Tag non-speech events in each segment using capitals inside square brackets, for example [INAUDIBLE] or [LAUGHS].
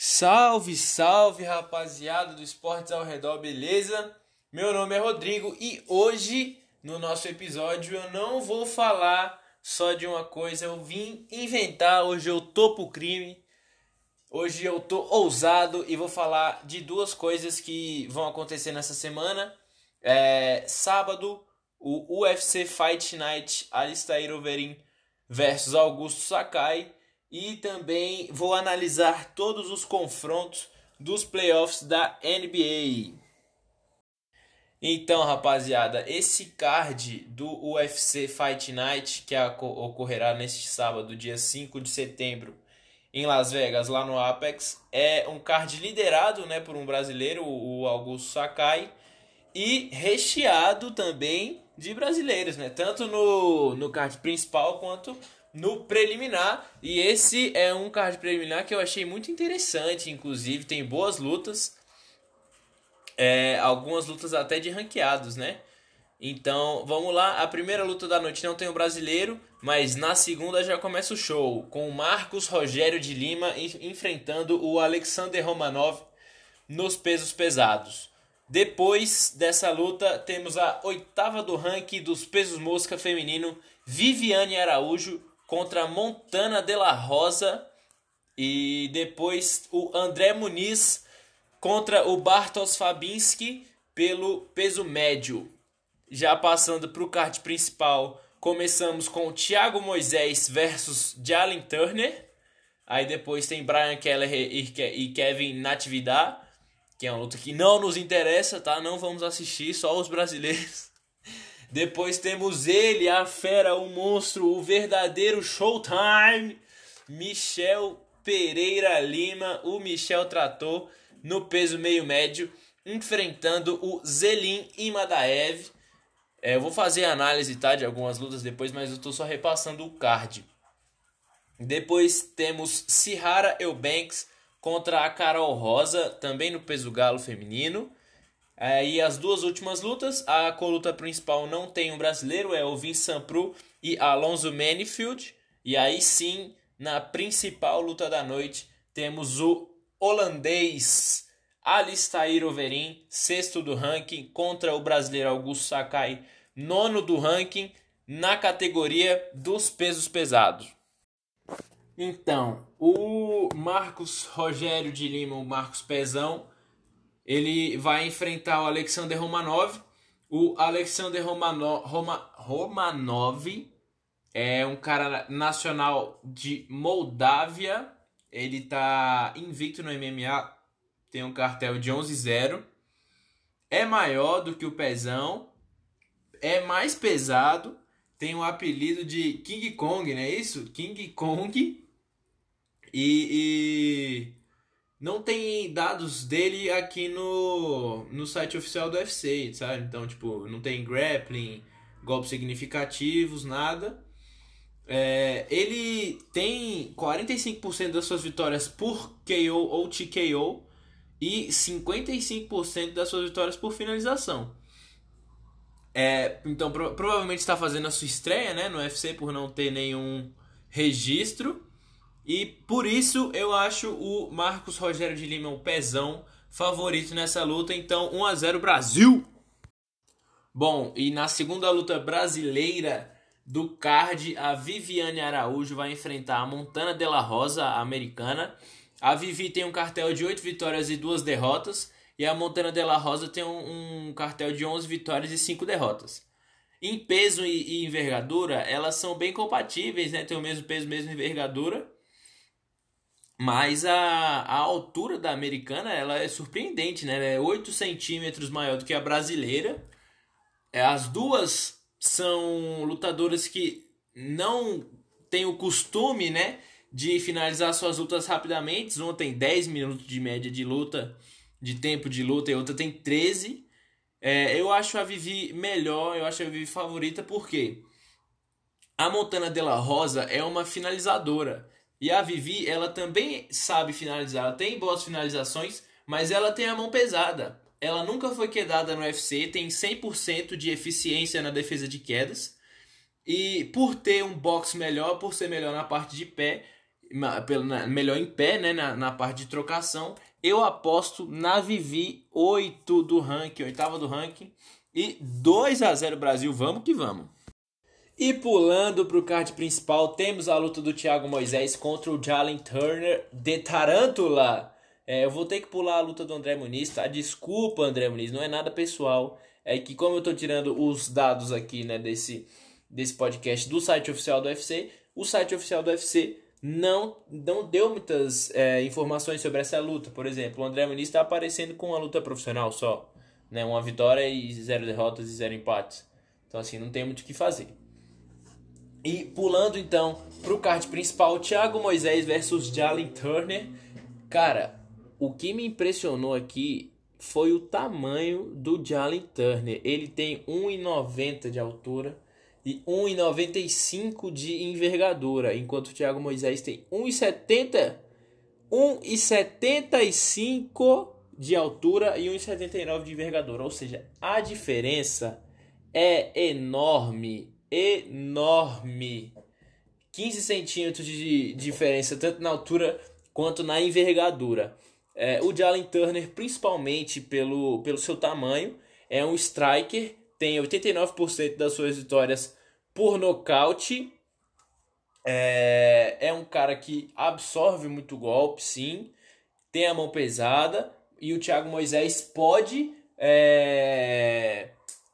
Salve, salve rapaziada do Esportes ao Redor, beleza? Meu nome é Rodrigo e hoje no nosso episódio eu não vou falar só de uma coisa, eu vim inventar, hoje eu tô pro crime, hoje eu tô ousado e vou falar de duas coisas que vão acontecer nessa semana. É, sábado, o UFC Fight Night Alistair Overeem versus Augusto Sakai e também vou analisar todos os confrontos dos playoffs da NBA. Então, rapaziada, esse card do UFC Fight Night que ocorrerá neste sábado, dia 5 de setembro, em Las Vegas, lá no Apex, é um card liderado, né, por um brasileiro, o Augusto Sakai, e recheado também de brasileiros, né, tanto no, no card principal quanto no preliminar. E esse é um card preliminar que eu achei muito interessante, inclusive tem boas lutas. É, algumas lutas até de ranqueados, né? Então, vamos lá. A primeira luta da noite não tem o brasileiro, mas na segunda já começa o show, com o Marcos Rogério de Lima enfrentando o Alexander Romanov nos pesos pesados. Depois dessa luta, temos a oitava do ranking dos pesos mosca feminino, Viviane Araújo contra Montana de la Rosa e depois o André Muniz contra o Bartosz Fabinski pelo peso médio. Já passando para o card principal, começamos com Thiago Moisés versus Jalen Turner. Aí depois tem Brian Keller e Kevin Natividad, que é uma luta que não nos interessa, tá? Não vamos assistir, só os brasileiros. Depois temos ele, a fera, o monstro, o verdadeiro Showtime, Michel Pereira Lima, o Michel Trator no peso meio médio, enfrentando o Zelin Imadaev. É, eu vou fazer análise tá, de algumas lutas depois, mas eu estou só repassando o card. Depois temos Sihara Eubanks contra a Carol Rosa, também no peso galo feminino. É, e as duas últimas lutas, a coluta principal não tem um brasileiro, é o Vincent Pru e Alonso Manifield. E aí sim, na principal luta da noite, temos o holandês Alistair Overeem, sexto do ranking, contra o brasileiro Augusto Sakai, nono do ranking, na categoria dos pesos pesados. Então, o Marcos Rogério de Lima, o Marcos Pezão, ele vai enfrentar o Alexander Romanov. O Alexander Romanov, Roma, Romanov é um cara nacional de Moldávia. Ele tá invicto no MMA, tem um cartel de 11-0. É maior do que o Pezão, é mais pesado, tem o um apelido de King Kong, não é isso? King Kong. E, e não tem dados dele aqui no, no site oficial do UFC, sabe? Então, tipo, não tem grappling, golpes significativos, nada. É, ele tem 45% das suas vitórias por KO ou TKO e 55% das suas vitórias por finalização. É, então, pro, provavelmente está fazendo a sua estreia né, no UFC por não ter nenhum registro. E por isso eu acho o Marcos Rogério de Lima o pezão favorito nessa luta. Então 1 a 0 Brasil. Bom, e na segunda luta brasileira do card, a Viviane Araújo vai enfrentar a Montana de la Rosa, americana. A Vivi tem um cartel de 8 vitórias e 2 derrotas. E a Montana de la Rosa tem um, um cartel de 11 vitórias e 5 derrotas. Em peso e, e envergadura, elas são bem compatíveis, né? Tem o mesmo peso, mesma envergadura. Mas a, a altura da americana ela é surpreendente, né? Ela é 8 centímetros maior do que a brasileira. É, as duas são lutadoras que não têm o costume, né? De finalizar suas lutas rapidamente. Uma tem 10 minutos de média de luta, de tempo de luta, e outra tem 13. É, eu acho a Vivi melhor, eu acho a Vivi favorita, porque a Montana de la Rosa é uma finalizadora. E a Vivi, ela também sabe finalizar, ela tem boas finalizações, mas ela tem a mão pesada. Ela nunca foi quedada no UFC, tem 100% de eficiência na defesa de quedas. E por ter um box melhor, por ser melhor na parte de pé, melhor em pé, né, na, na parte de trocação. Eu aposto na Vivi 8 do ranking, oitava do ranking. E 2 a 0 Brasil, vamos que vamos. E pulando para o card principal, temos a luta do Thiago Moisés contra o Jalen Turner de Tarântula. É, eu vou ter que pular a luta do André Muniz, tá? Desculpa, André Muniz, não é nada pessoal. É que como eu estou tirando os dados aqui, né, desse, desse podcast do site oficial do UFC, o site oficial do UFC não, não deu muitas é, informações sobre essa luta. Por exemplo, o André Muniz está aparecendo com uma luta profissional só. Né? Uma vitória e zero derrotas e zero empates. Então, assim, não tem muito o que fazer. E pulando então para o card principal, Thiago Moisés versus Jalen Turner. Cara, o que me impressionou aqui foi o tamanho do Jalen Turner. Ele tem 1,90 de altura e 1,95 de envergadura, enquanto o Thiago Moisés tem 1,70 1,75 de altura e 1,79 de envergadura, ou seja, a diferença é enorme, enorme. 15 centímetros de diferença tanto na altura quanto na envergadura. É, o Jalen Turner, principalmente pelo, pelo seu tamanho, é um striker, tem 89% das suas vitórias por nocaute. É, é um cara que absorve muito golpe, sim. Tem a mão pesada. E o Thiago Moisés pode é,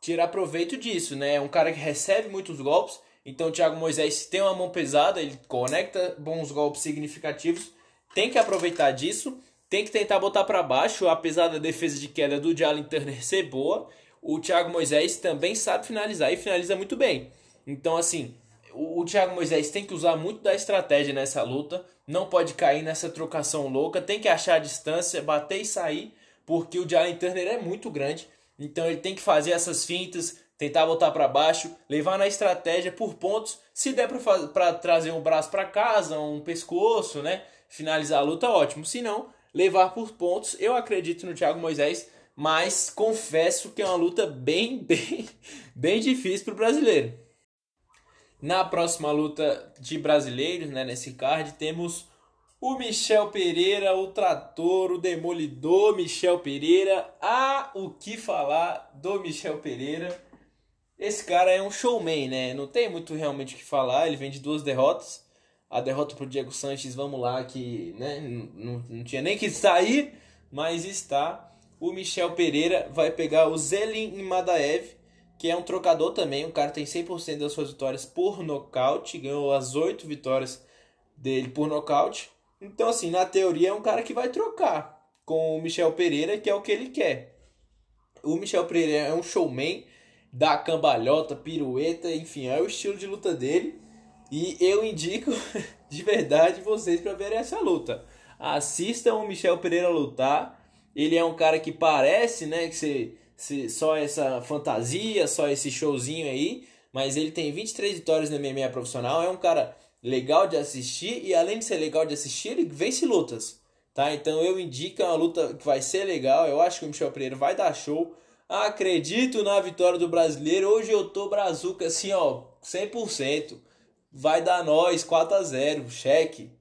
tirar proveito disso, né? É um cara que recebe muitos golpes. Então o Thiago Moisés tem uma mão pesada, ele conecta bons golpes significativos. Tem que aproveitar disso. Tem que tentar botar para baixo, apesar da defesa de queda do Jalen Turner ser boa. O Thiago Moisés também sabe finalizar e finaliza muito bem. Então, assim, o, o Thiago Moisés tem que usar muito da estratégia nessa luta. Não pode cair nessa trocação louca. Tem que achar a distância, bater e sair. Porque o Jalen Turner é muito grande. Então ele tem que fazer essas fintas, tentar voltar para baixo, levar na estratégia por pontos. Se der para trazer um braço para casa, um pescoço, né? Finalizar a luta, ótimo. Se não, levar por pontos. Eu acredito no Thiago Moisés, mas confesso que é uma luta bem, [LAUGHS] bem, bem difícil para o brasileiro. Na próxima luta de brasileiros, né, nesse card, temos o Michel Pereira, o trator, o demolidor Michel Pereira. Há o que falar do Michel Pereira. Esse cara é um showman, né? Não tem muito realmente o que falar. Ele vem de duas derrotas. A derrota pro Diego Sanches, vamos lá, que né, não, não tinha nem que sair, mas está. O Michel Pereira vai pegar o Zelin Madaev que é um trocador também. O cara tem 100% das suas vitórias por nocaute, ganhou as 8 vitórias dele por nocaute. Então, assim, na teoria é um cara que vai trocar com o Michel Pereira, que é o que ele quer. O Michel Pereira é um showman, dá cambalhota, pirueta, enfim, é o estilo de luta dele. E eu indico [LAUGHS] de verdade vocês para verem essa luta. Assistam o Michel Pereira lutar. Ele é um cara que parece, né, que se, só essa fantasia, só esse showzinho aí, mas ele tem 23 vitórias no MMA profissional, é um cara legal de assistir e além de ser legal de assistir, ele vence lutas, tá? Então eu indico uma luta que vai ser legal, eu acho que o Michel Pereira vai dar show. Acredito na vitória do brasileiro. Hoje eu tô brazuca assim, ó, 100%. Vai dar nós 4 a 0, cheque.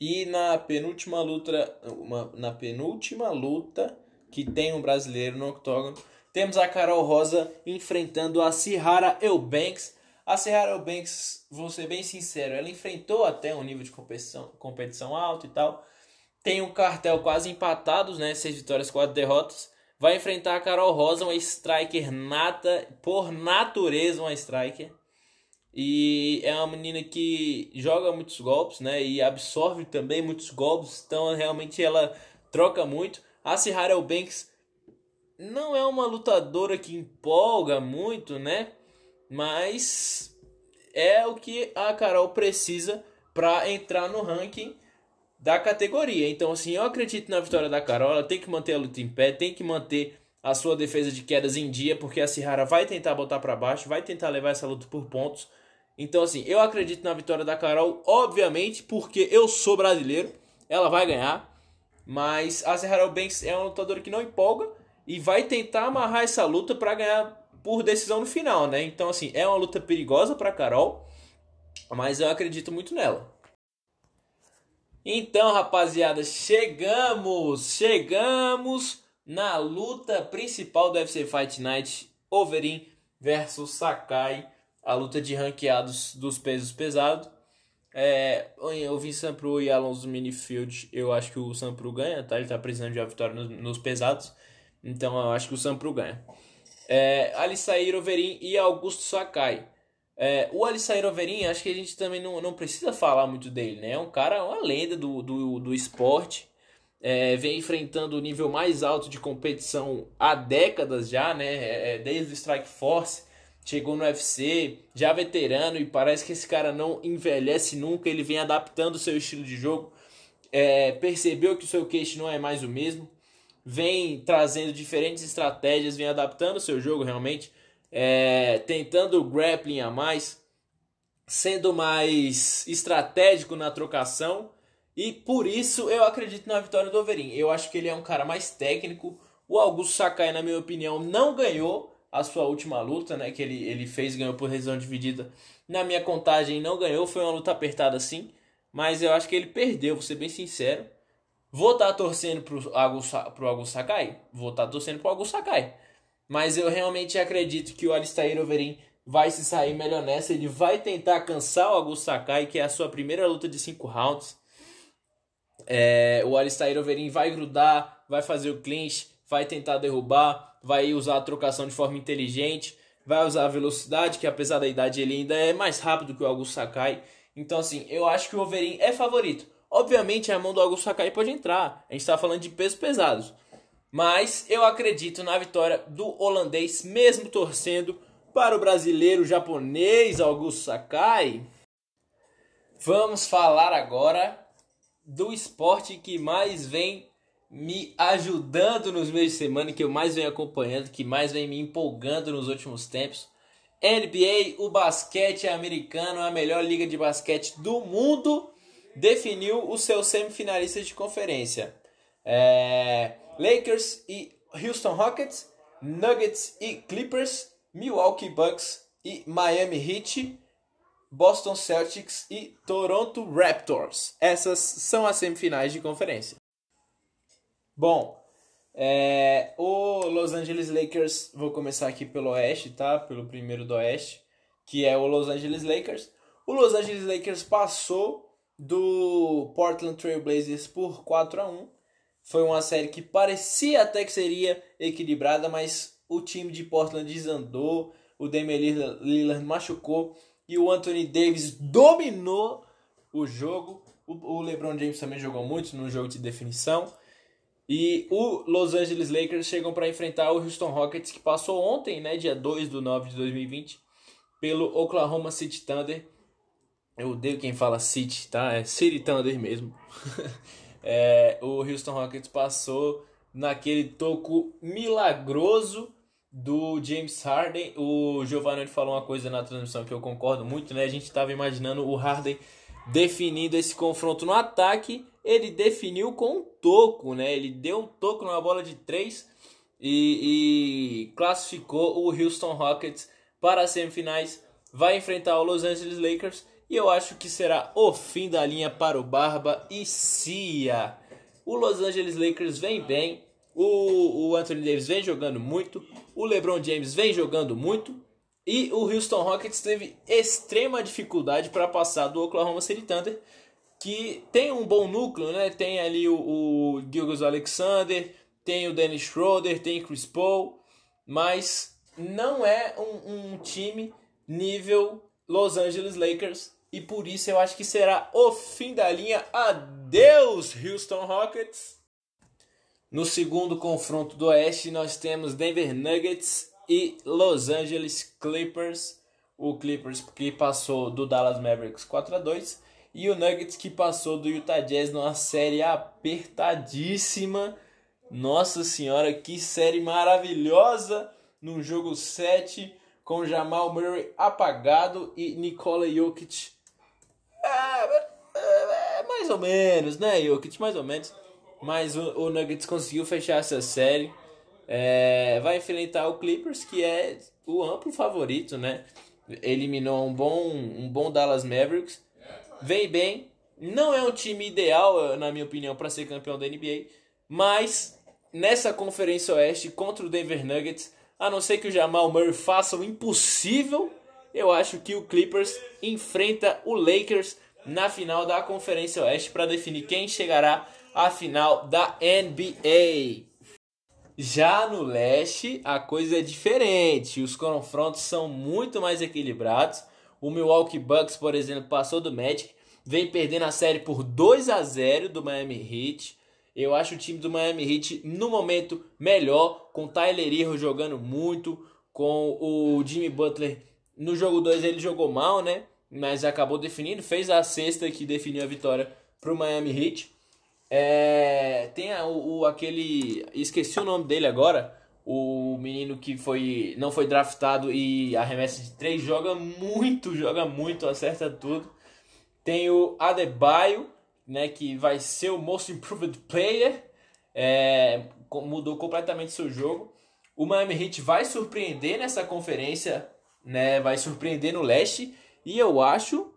E na penúltima luta, uma, na penúltima luta, que tem um brasileiro no octógono. Temos a Carol Rosa enfrentando a Cihara Eubanks. A Cihara Eubanks, vou ser bem sincero, ela enfrentou até um nível de competição, competição alto e tal. Tem um cartel quase empatados, né? Seis vitórias, quatro derrotas. Vai enfrentar a Carol Rosa, uma striker nata, por natureza uma striker. E é uma menina que joga muitos golpes, né? E absorve também muitos golpes. Então realmente ela troca muito. A Cihara Eubanks não é uma lutadora que empolga muito, né? Mas é o que a Carol precisa para entrar no ranking da categoria. Então, assim, eu acredito na vitória da Carol. Ela tem que manter a luta em pé, tem que manter a sua defesa de quedas em dia, porque a Cihara vai tentar botar para baixo, vai tentar levar essa luta por pontos. Então, assim, eu acredito na vitória da Carol, obviamente, porque eu sou brasileiro. Ela vai ganhar. Mas a Zahara Banks é um lutador que não empolga e vai tentar amarrar essa luta para ganhar por decisão no final, né? Então, assim, é uma luta perigosa para Carol, mas eu acredito muito nela. Então, rapaziada, chegamos, chegamos na luta principal do UFC Fight Night, Overeem versus Sakai, a luta de ranqueados dos pesos pesados. É, eu vi Sampru e Alonso Minifield, eu acho que o Sampru ganha, tá? Ele tá precisando de uma vitória nos, nos pesados, então eu acho que o Sampru ganha. É, Alistair Overeem e Augusto Sakai. É, o Alissair Overin, acho que a gente também não, não precisa falar muito dele, né? É um cara, uma lenda do, do, do esporte. É, vem enfrentando o nível mais alto de competição há décadas já, né? É, é desde o Strike Force, chegou no UFC, já veterano, e parece que esse cara não envelhece nunca. Ele vem adaptando o seu estilo de jogo, é, percebeu que o seu queixo não é mais o mesmo, vem trazendo diferentes estratégias, vem adaptando o seu jogo realmente é, tentando grappling a mais, sendo mais estratégico na trocação. E por isso eu acredito na vitória do Overeem. Eu acho que ele é um cara mais técnico. O Augusto Sakai, na minha opinião, não ganhou a sua última luta, né? Que ele, ele fez, ganhou por decisão dividida. Na minha contagem, não ganhou. Foi uma luta apertada sim. Mas eu acho que ele perdeu, vou ser bem sincero. Vou estar tá torcendo pro Augusto, pro Sakai? Vou estar tá torcendo pro Augusto Sakai. Mas eu realmente acredito que o Alistair Overeem vai se sair melhor nessa. Ele vai tentar cansar o Augusto Sakai, que é a sua primeira luta de 5 rounds. É, o Alistair Overeem vai grudar, vai fazer o clinch, vai tentar derrubar, vai usar a trocação de forma inteligente, vai usar a velocidade, que apesar da idade ele ainda é mais rápido que o Augusto Sakai. Então assim, eu acho que o Overeem é favorito. Obviamente a mão do Augusto Sakai pode entrar. A gente está falando de pesos pesados. Mas eu acredito na vitória do holandês, mesmo torcendo para o brasileiro japonês Augusto Sakai. Vamos falar agora do esporte que mais vem me ajudando nos meses de semana, que eu mais venho acompanhando, que mais vem me empolgando nos últimos tempos. NBA, o basquete americano, a melhor liga de basquete do mundo, definiu os seus semifinalistas de conferência. É... Lakers e Houston Rockets, Nuggets e Clippers, Milwaukee Bucks e Miami Heat, Boston Celtics e Toronto Raptors. Essas são as semifinais de conferência. Bom, é, o Los Angeles Lakers, vou começar aqui pelo Oeste, tá? Pelo primeiro do Oeste, que é o Los Angeles Lakers. O Los Angeles Lakers passou do Portland Trail Blazers por 4 a 1 foi uma série que parecia até que seria equilibrada, mas o time de Portland desandou, o Damian Lillard machucou e o Anthony Davis dominou o jogo. O LeBron James também jogou muito no jogo de definição. E o Los Angeles Lakers chegam para enfrentar o Houston Rockets, que passou ontem, né, dia 2 de 9 de 2020, pelo Oklahoma City Thunder. Eu odeio quem fala City, tá? É City Thunder mesmo. [LAUGHS] é, o Houston Rockets passou naquele toco milagroso do James Harden. O Giovanni falou uma coisa na transmissão que eu concordo muito, né? A gente estava imaginando o Harden definindo esse confronto no ataque. Ele definiu com um toco, né? Ele deu um toco numa bola de três e, e classificou o Houston Rockets para as semifinais. Vai enfrentar o Los Angeles Lakers e eu acho que será o fim da linha para o Barba e Cia. O Los Angeles Lakers vem bem, o, o Anthony Davis vem jogando muito, o LeBron James vem jogando muito e o Houston Rockets teve extrema dificuldade para passar do Oklahoma City Thunder, que tem um bom núcleo, né? Tem ali o, o Gilgos Alexander, tem o Dennis Schroeder, tem Chris Paul, mas não é um, um time nível Los Angeles Lakers e por isso eu acho que será o fim da linha. Adeus, Houston Rockets! No segundo confronto do Oeste, nós temos Denver Nuggets e Los Angeles Clippers. O Clippers que passou do Dallas Mavericks 4 a 2 e o Nuggets que passou do Utah Jazz numa série apertadíssima. Nossa senhora, que série maravilhosa! No jogo 7, com Jamal Murray apagado e Nikola Jokic é, é, é, mais ou menos, né, Jokic? Mais ou menos. Mas o, o Nuggets conseguiu fechar essa série. É, vai enfrentar o Clippers, que é o amplo favorito, né? Eliminou um bom, um bom Dallas Mavericks. Vem bem, Não é um time ideal, na minha opinião, para ser campeão da NBA, mas nessa Conferência Oeste contra o Denver Nuggets, a não ser que o Jamal Murray faça o impossível, eu acho que o Clippers enfrenta o Lakers na final da Conferência Oeste para definir quem chegará à final da NBA. Já no leste, a coisa é diferente. Os confrontos são muito mais equilibrados. O Milwaukee Bucks, por exemplo, passou do Magic, vem perdendo a série por 2 a 0 do Miami Heat. Eu acho o time do Miami Heat no momento melhor, com Tyler Hero jogando muito, com o Jimmy Butler no jogo 2 ele jogou mal, né? Mas acabou definindo, fez a sexta que definiu a vitória para o Miami Heat. É, tem o, o, aquele. Esqueci o nome dele agora. O menino que foi não foi draftado e arremessa de três joga muito, joga muito, acerta tudo. Tem o Adebayo, né, que vai ser o Most Improved Player. É, mudou completamente seu jogo. O Miami Heat vai surpreender nessa conferência, né? Vai surpreender no leste. E eu acho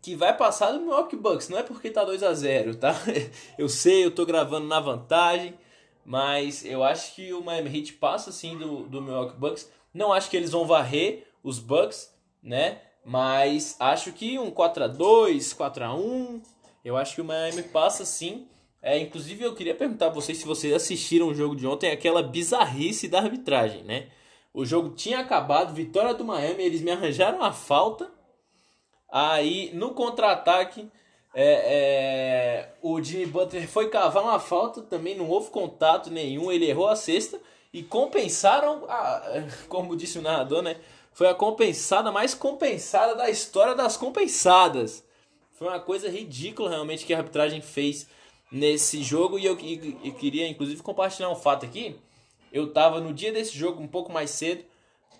que vai passar do Milwaukee Bucks. Não é porque tá 2 a 0 tá? [LAUGHS] Eu sei, eu tô gravando na vantagem. Mas eu acho que o Miami Heat passa sim do, do Milwaukee Bucks. Não acho que eles vão varrer os Bucks, né? Mas acho que um 4 a 2 4 a 1 eu acho que o Miami passa sim. É, inclusive eu queria perguntar a vocês se vocês assistiram o jogo de ontem, aquela bizarrice da arbitragem, né? O jogo tinha acabado, vitória do Miami, eles me arranjaram a falta. Aí no contra-ataque é, é, o Jimmy Butler foi cavar uma falta, também não houve contato nenhum, ele errou a cesta e compensaram, a, [LAUGHS] como disse o narrador, né? Foi a compensada mais compensada da história das compensadas. Foi uma coisa ridícula realmente que a arbitragem fez nesse jogo e eu, eu queria inclusive compartilhar um fato aqui. Eu tava no dia desse jogo, um pouco mais cedo,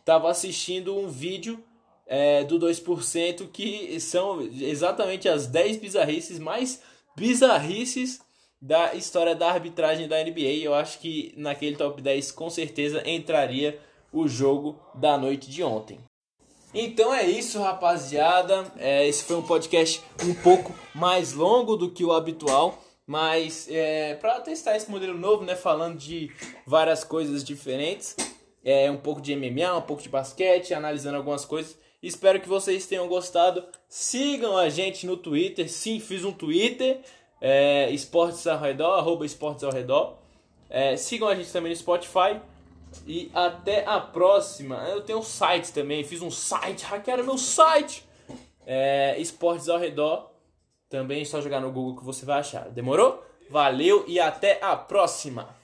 tava assistindo um vídeo é, do 2% que são exatamente as 10 bizarrices mais bizarrices da história da arbitragem da NBA. Eu acho que naquele top 10 com certeza entraria o jogo da noite de ontem. Então é isso, rapaziada. É, esse foi um podcast um pouco mais longo do que o habitual, mas é, para testar esse modelo novo, né, falando de várias coisas diferentes, é um pouco de MMA, um pouco de basquete, analisando algumas coisas. Espero que vocês tenham gostado. Sigam a gente no Twitter. Sim, fiz um Twitter. É, esportes ao redor, arroba esportes ao redor. É, sigam a gente também no Spotify. E até a próxima. Eu tenho um site também. Fiz um site. Hackearam meu site. É, esportes ao redor. Também é só jogar no Google que você vai achar. Demorou? Valeu e até a próxima.